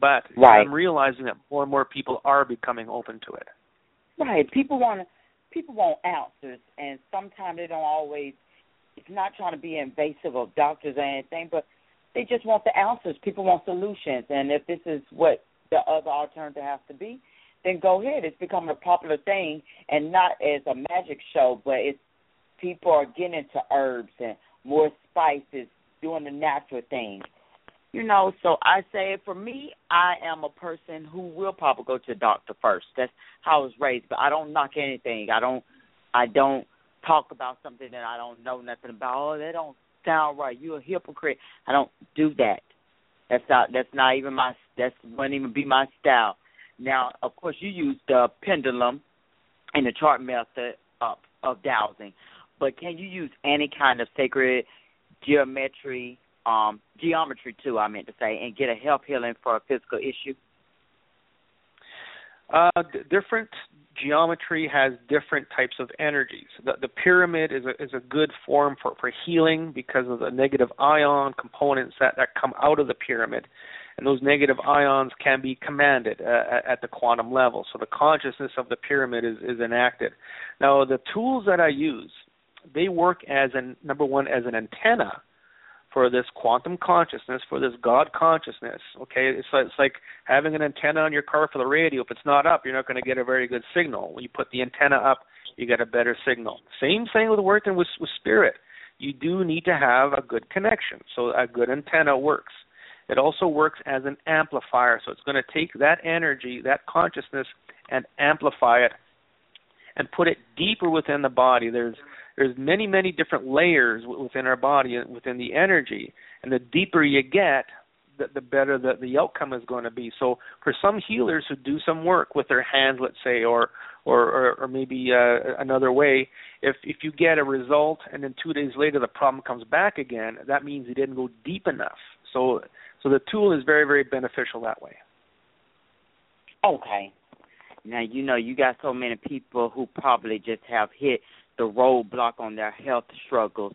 But Right. I'm realizing that more and more people are becoming open to it. Right. People want people want answers, and sometimes they don't always. It's not trying to be invasive of doctors or anything, but they just want the answers. People want solutions, and if this is what the other alternative has to be, then go ahead. It's becoming a popular thing, and not as a magic show, but it's people are getting into herbs and more spices, doing the natural things. You know, so I say for me, I am a person who will probably go to the doctor first. That's how I was raised. But I don't knock anything. I don't I don't talk about something that I don't know nothing about. Oh, that don't sound right. You're a hypocrite. I don't do that. That's not that's not even my that's wouldn't even be my style. Now, of course you use the pendulum and the chart method of of dowsing. But can you use any kind of sacred geometry um geometry too, I meant to say, and get a health healing for a physical issue? Uh, different geometry has different types of energies. The, the pyramid is a is a good form for for healing because of the negative ion components that that come out of the pyramid, and those negative ions can be commanded uh, at, the quantum level. So the consciousness of the pyramid is is enacted. Now the tools that I use, they work as an number one as an antenna for this quantum consciousness, for this God consciousness. Okay, it's like, it's like having an antenna on your car for the radio. If it's not up, you're not going to get a very good signal. When you put the antenna up, you get a better signal. Same thing with working with, with spirit. You do need to have a good connection, so a good antenna works. It also works as an amplifier, so it's going to take that energy, that consciousness, and amplify it and put it deeper within the body. There's there's many many different layers within our body uh, within the energy, and the deeper you get, the, the better the, the outcome is going to be. So for some healers who do some work with their hands, let's say, or or or, or maybe uh, another way, if if you get a result and then two days later the problem comes back again, that means you didn't go deep enough. So so the tool is very very beneficial that way. Okay. Now you know you got so many people who probably just have hit the roadblock on their health struggles.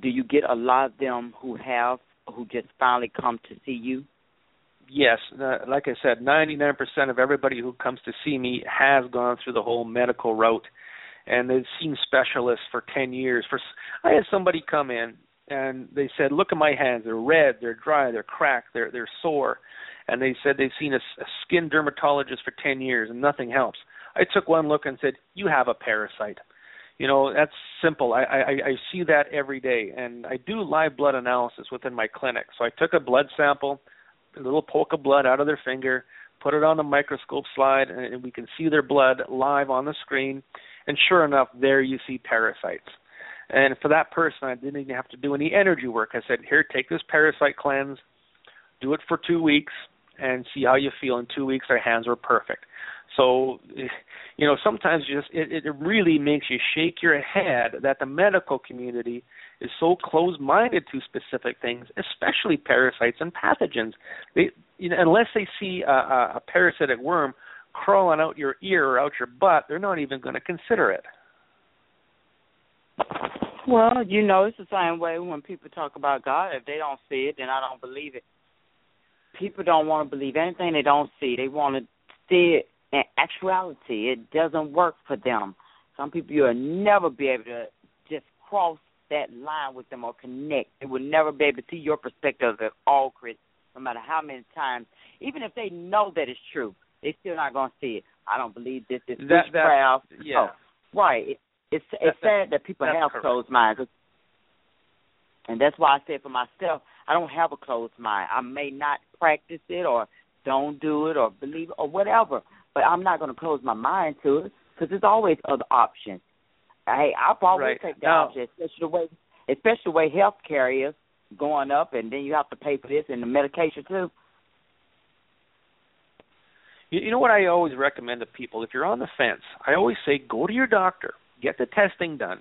Do you get a lot of them who have who just finally come to see you? Yes, uh, like I said, 99% of everybody who comes to see me has gone through the whole medical route, and they've seen specialists for 10 years. For I had somebody come in, and they said, "Look at my hands. They're red. They're dry. They're cracked. They're they're sore." And they said they've seen a, a skin dermatologist for ten years and nothing helps. I took one look and said, "You have a parasite." You know that's simple. I, I I see that every day, and I do live blood analysis within my clinic. So I took a blood sample, a little poke of blood out of their finger, put it on a microscope slide, and we can see their blood live on the screen. And sure enough, there you see parasites. And for that person, I didn't even have to do any energy work. I said, "Here, take this parasite cleanse, do it for two weeks, and see how you feel." In two weeks, their hands were perfect. So, you know, sometimes just it, it really makes you shake your head that the medical community is so closed-minded to specific things, especially parasites and pathogens. They, you know, unless they see a, a, a parasitic worm crawling out your ear or out your butt, they're not even going to consider it. Well, you know, it's the same way when people talk about God. If they don't see it, then I don't believe it. People don't want to believe anything they don't see. They want to see it in actuality. It doesn't work for them. Some people you'll never be able to just cross that line with them or connect. They will never be able to see your perspective at all, Chris, no matter how many times. Even if they know that it's true, they're still not going to see it. I don't believe this is that, witchcraft. Yeah. Oh, right. It's it's sad that people have correct. closed minds, and that's why I said for myself, I don't have a closed mind. I may not practice it or don't do it or believe it or whatever, but I'm not going to close my mind to it because there's always other options. Hey, I'll always Right. take the Now- option, especially the way, especially the way health care is going up, and then you have to pay for this and the medication too. You, you know what I always recommend to people? If you're on the fence, I always say go to your doctor, get the testing done,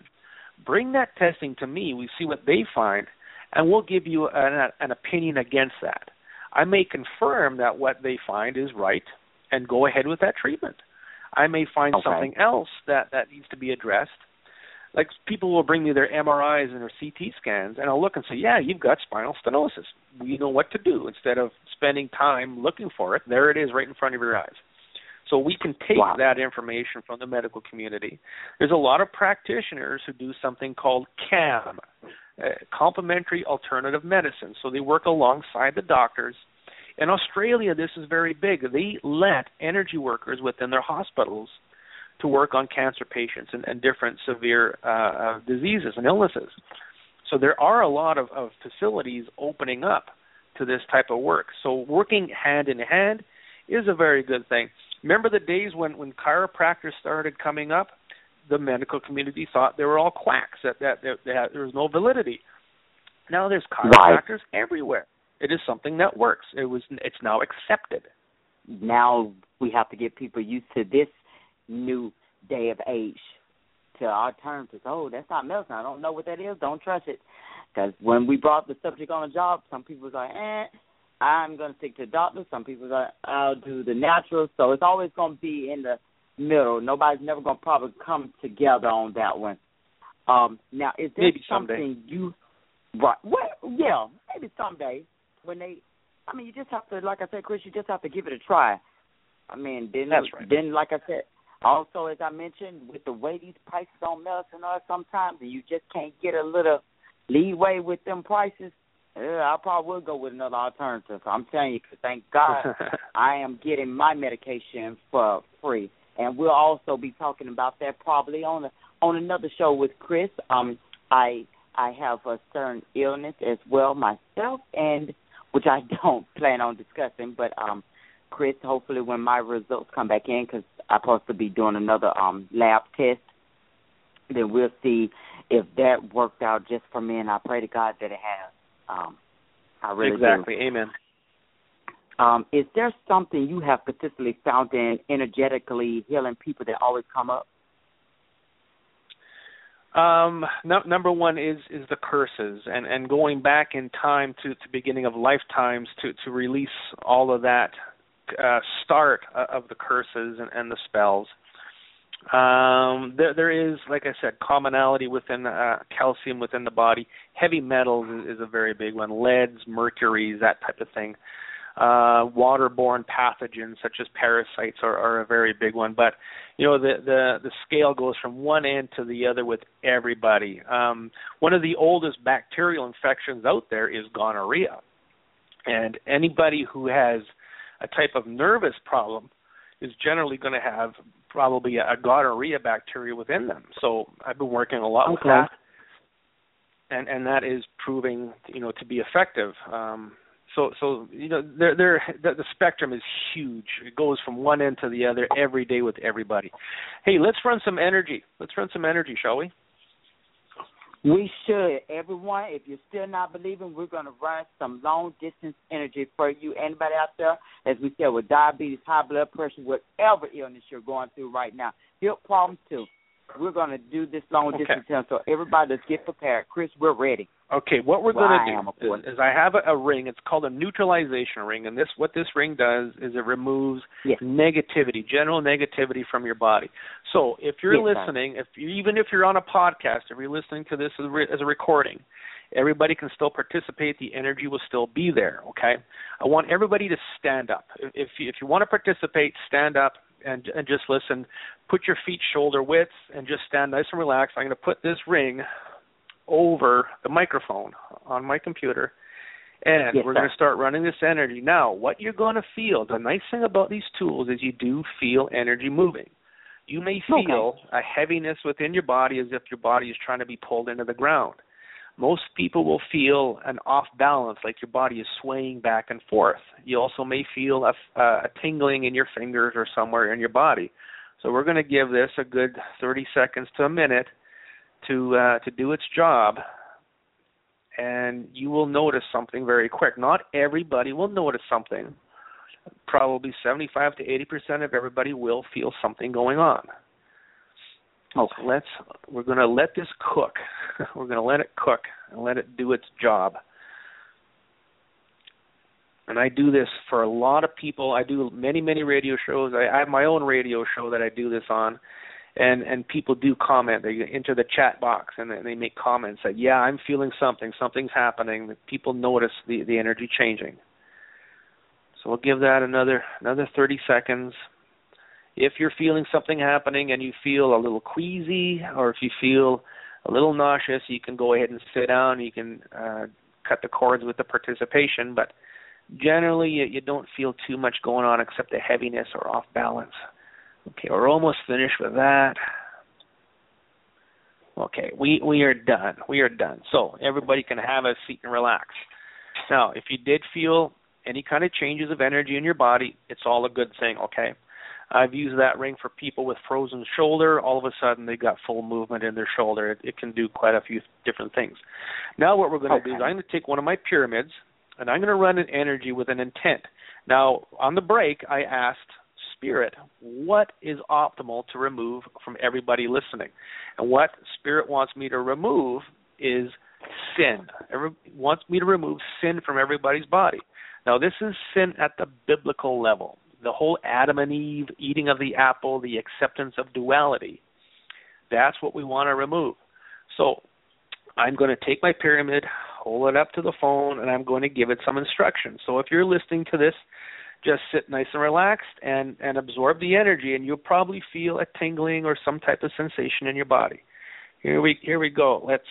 bring that testing to me. We see what they find, and we'll give you an, an opinion against that. I may confirm that what they find is right and go ahead with that treatment. I may find Okay. something else that that needs to be addressed. Like people will bring me their MRIs and their CT scans, and I'll look and say, "Yeah, you've got spinal stenosis. We know what to do." Instead of spending time looking for it, there it is, right in front of your eyes. So we can take Wow. that information from the medical community. There's a lot of practitioners who do something called CAM, uh, complementary alternative medicine. So they work alongside the doctors. In Australia, this is very big. They let energy workers within their hospitals to work on cancer patients and, and different severe uh, uh, diseases and illnesses. So there are a lot of, of facilities opening up to this type of work. So working hand in hand is a very good thing. Remember the days when when chiropractors started coming up? The medical community thought they were all quacks that that, that, that there was no validity. Now there's chiropractors everywhere. It is something that works. It was it's now accepted. now we have to get people used to this new day of age to our terms as oh that's not medicine i don't know what that is don't trust it because when we brought the subject on the job some people was like eh i'm going to stick to the doctor some people like i'll do the natural so it's always going to be in the middle nobody's never going to probably come together on that one um now is there Maybe someday. something you right well yeah maybe someday when they I mean, you just have to, like I said, Chris, you just have to give it a try. I mean, then, That's right. then, like I said, also as I mentioned, with the way these prices on medicine are sometimes, and you just can't get a little leeway with them prices. Yeah, I probably will go with another alternative. I'm telling you, 'cause thank God I am getting my medication for free, and we'll also be talking about that probably on a, on another show with Chris. Um, I I have a certain illness as well myself, and which I don't plan on discussing. But um, Chris, hopefully when my results come back in, because I'm supposed to be doing another um lab test, then we'll see if that worked out just for me. And I pray to God that it has. Um, I really do. exactly. Amen. Um, is there something you have particularly found in energetically healing people that always come up? Um, no, number one is is the curses, and and going back in time to to beginning of lifetimes to to release all of that uh, start uh, of the curses and, and the spells. Um, there there is, like I said, commonality within uh, calcium within the body. Heavy metals is, is a very big one. Leads, mercuries, that type of thing. Uh, waterborne pathogens such as parasites are, are a very big one, but you know the the the scale goes from one end to the other with everybody. Um, one of the oldest bacterial infections out there is gonorrhea, and anybody who has a type of nervous problem is generally going to have probably a, gonorrhea bacteria within them. So I've been working a lot okay. with that, and and that is proving you know to be effective. Um, so so you know there there the, the spectrum is huge. It goes from one end to the other every day with everybody. Hey, let's run some energy. Let's run some energy, shall we? We should. Everyone, if you're still not believing, we're going to run some long distance energy for you. Anybody out there, as we said, with diabetes, high blood pressure, whatever illness you're going through right now, hip problems too. We're going to do this long distance okay. so everybody, let's get prepared. Chris, we're ready. Okay, what we're going to do is, is, I have a, a, ring. It's called a neutralization ring, and this what this ring does is it removes yes. negativity, general negativity from your body. So if you're yes, listening, if you, even if you're on a podcast, if you're listening to this as a, re, as a recording, everybody can still participate. The energy will still be there. Okay, I want everybody to stand up. If you, if you want to participate, stand up and and just listen. Put your feet shoulder width and just stand nice and relaxed. I'm going to put this ring over the microphone on my computer and yes, we're going to start running this energy. Now, what you're going to feel, the nice thing about these tools is you do feel energy moving. You may feel okay. a heaviness within your body as if your body is trying to be pulled into the ground. Most people will feel an off balance, like your body is swaying back and forth. You also may feel a, a tingling in your fingers or somewhere in your body. So we're going to give this a good 30 seconds to a minute to uh, to do its job, and you will notice something very quick. Not everybody will notice something. Probably 75 to 80 percent of everybody will feel something going on. Okay. So let's we're going to let this cook. we're going to let it cook and let it do its job. And I do this for a lot of people. I do many, many radio shows. I, I have my own radio show that I do this on and and people do comment. They enter the chat box and they make comments that yeah, I'm feeling something, something's happening. People notice the the energy changing. So we'll give that another another 30 seconds. If you're feeling something happening and you feel a little queasy or if you feel a little nauseous, you can go ahead and sit down. You can uh, cut the cords with the participation, but generally you, you don't feel too much going on except a heaviness or off balance. Okay, we're almost finished with that. Okay, we we are done. We are done. So everybody can have a seat and relax. Now, if you did feel any kind of changes of energy in your body, it's all a good thing. Okay. I've used that ring for people with frozen shoulder. All of a sudden, they got full movement in their shoulder. It, it can do quite a few different things. Now, what we're going to okay. do is I'm going to take one of my pyramids and I'm going to run an energy with an intent. Now, on the break, I asked spirit what is optimal to remove from everybody listening. And what spirit wants me to remove is sin. Every, wants me to remove sin from everybody's body. Now, this is sin at the biblical level. The whole Adam and Eve eating of the apple, the acceptance of duality. That's what we want to remove. So, I'm going to take my pyramid, hold it up to the phone, and I'm going to give it some instructions. So, if you're listening to this just sit nice and relaxed and and absorb the energy and you'll probably feel a tingling or some type of sensation in your body. Here we here we go. Let's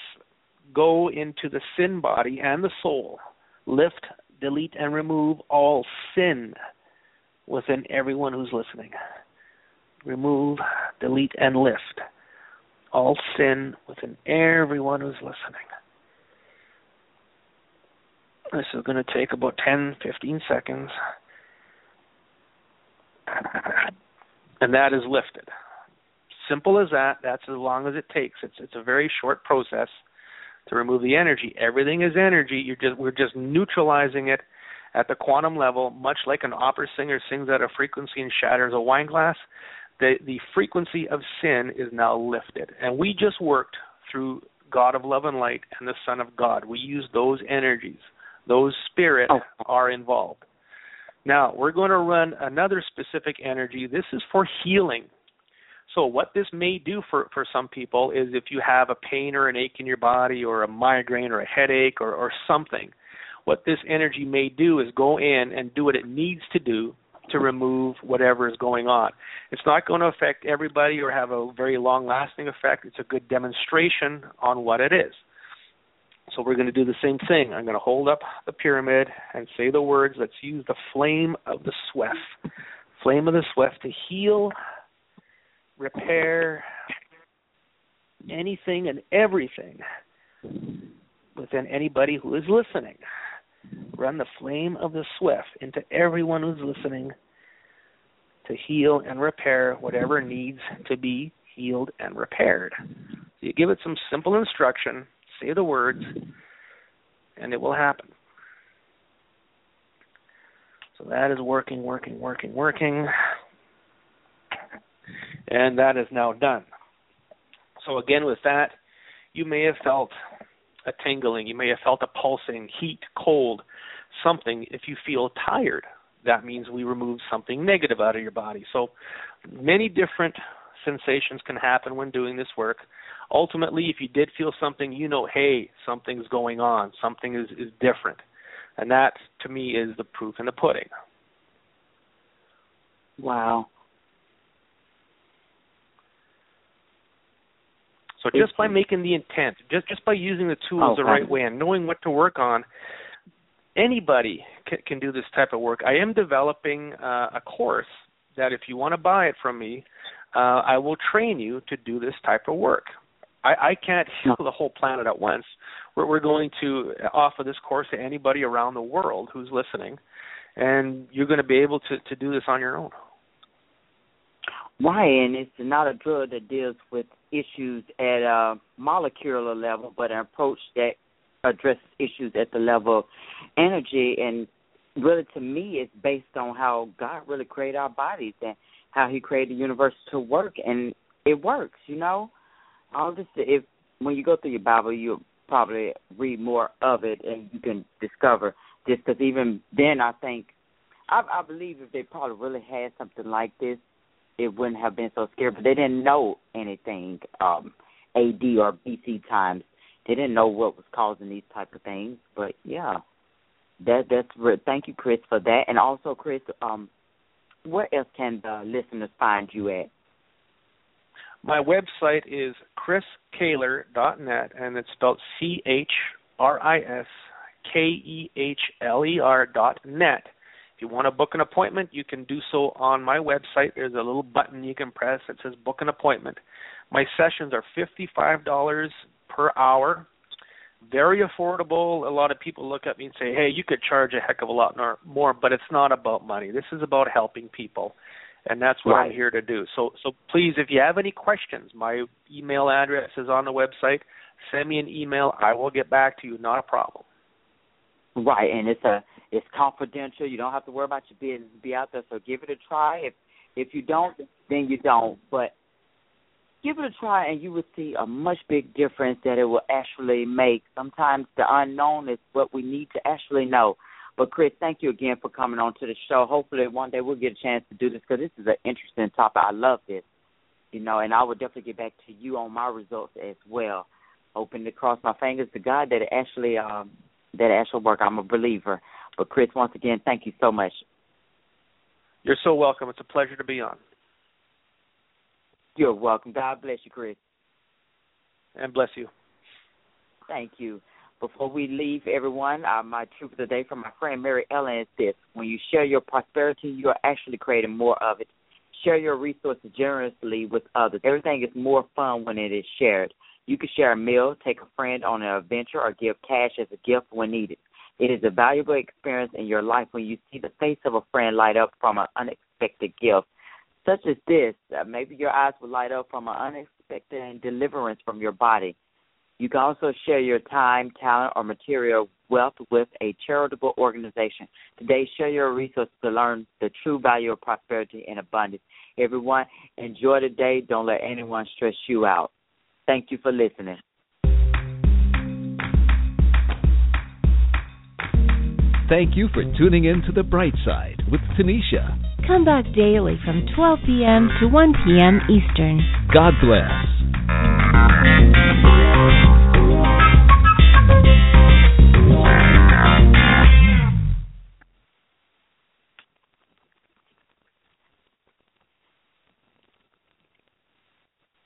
go into the sin body and the soul. Lift delete and remove all sin within everyone who's listening. Remove delete and lift all sin within everyone who's listening. This is going to take about 10 15 seconds and that is lifted. Simple as that. That's as long as it takes. It's it's a very short process to remove the energy. Everything is energy. You're just we're just neutralizing it at the quantum level, much like an opera singer sings at a frequency and shatters a wine glass. The the frequency of sin is now lifted, and we just worked through God of love and light and the Son of God. We use those energies. Those spirit oh. are involved. Now, we're going to run another specific energy. This is for healing. So, what this may do for, for some people is if you have a pain or an ache in your body, or a migraine, or a headache, or, or something, what this energy may do is go in and do what it needs to do to remove whatever is going on. It's not going to affect everybody or have a very long lasting effect. It's a good demonstration on what it is. So we're going to do the same thing. I'm going to hold up the pyramid and say the words. Let's use the flame of the SWEF. Flame of the SWEF to heal, repair anything and everything within anybody who is listening. Run the flame of the SWEF into everyone who's listening to heal and repair whatever needs to be healed and repaired. So you give it some simple instruction, say the words, and it will happen. So that is working, working, working, working. And that is now done. So again, with that, you may have felt a tingling, you may have felt a pulsing, heat, cold, something. If you feel tired, that means we removed something negative out of your body. So many different sensations can happen when doing this work. Ultimately, if you did feel something, you know, hey, something's going on, something is, is different. And that, to me, is the proof in the pudding. Wow. So just by making the intent, just just by using the tools the right way and knowing what to work on, anybody can, can do this type of work. I am developing uh, a course that if you want to buy it from me, uh, I will train you to do this type of work. I, I can't heal the whole planet at once. We're, we're going to offer this course to anybody around the world who's listening, and you're going to be able to, to do this on your own. Why? And it's not a drug that deals with issues at a molecular level, but an approach that addresses issues at the level of energy. And really, to me, it's based on how God really created our bodies and how He created the universe to work, and it works. You know, all this. If when you go through your Bible, you'll probably read more of it, and you can discover this. Because even then, I think I, I believe if they probably really had something like this it wouldn't have been so scary. But they didn't know anything um, AD or BC times. They didn't know what was causing these type of things. But yeah, that that's thank you, Chris, for that. And also, Chris, um, where else can the listeners find you at? My website is chriskehler.net, and it's spelled C H R I S K E H L E R dot net. If you want to book an appointment, you can do so on my website. There's a little button you can press that says book an appointment. My sessions are $55 per hour. Very affordable. A lot of people look at me and say, "Hey, you could charge a heck of a lot more," but it's not about money. This is about helping people, and that's what right. I'm here to do. So, so please, if you have any questions, my email address is on the website. Send me an email. I will get back to you. Not a problem. Right, and it's a it's confidential. You don't have to worry about your business be out there. So give it a try. If if you don't, then you don't. But give it a try, and you will see a much big difference that it will actually make. Sometimes the unknown is what we need to actually know. But Chris, thank you again for coming on to the show. Hopefully, one day we'll get a chance to do this because this is an interesting topic. I love this, you know, and I will definitely get back to you on my results as well. Hoping to cross my fingers to God that it actually um, that actually work. I'm a believer. But Chris, once again, thank you so much. You're so welcome. It's a pleasure to be on. You're welcome. God bless you, Chris. And bless you. Thank you. Before we leave, everyone, uh, my truth of the day from my friend Mary Ellen is this: When you share your prosperity, you are actually creating more of it. Share your resources generously with others. Everything is more fun when it is shared. You can share a meal, take a friend on an adventure, or give cash as a gift when needed. It is a valuable experience in your life when you see the face of a friend light up from an unexpected gift, such as this. Uh, maybe your eyes will light up from an unexpected deliverance from your body. You can also share your time, talent, or material wealth with a charitable organization. Today, share your resources to learn the true value of prosperity and abundance. Everyone, enjoy the day. Don't let anyone stress you out. Thank you for listening. Thank you for tuning in to The Bright Side with Tanisha. Come back daily from 12 p.m. to 1 p.m. Eastern. God bless.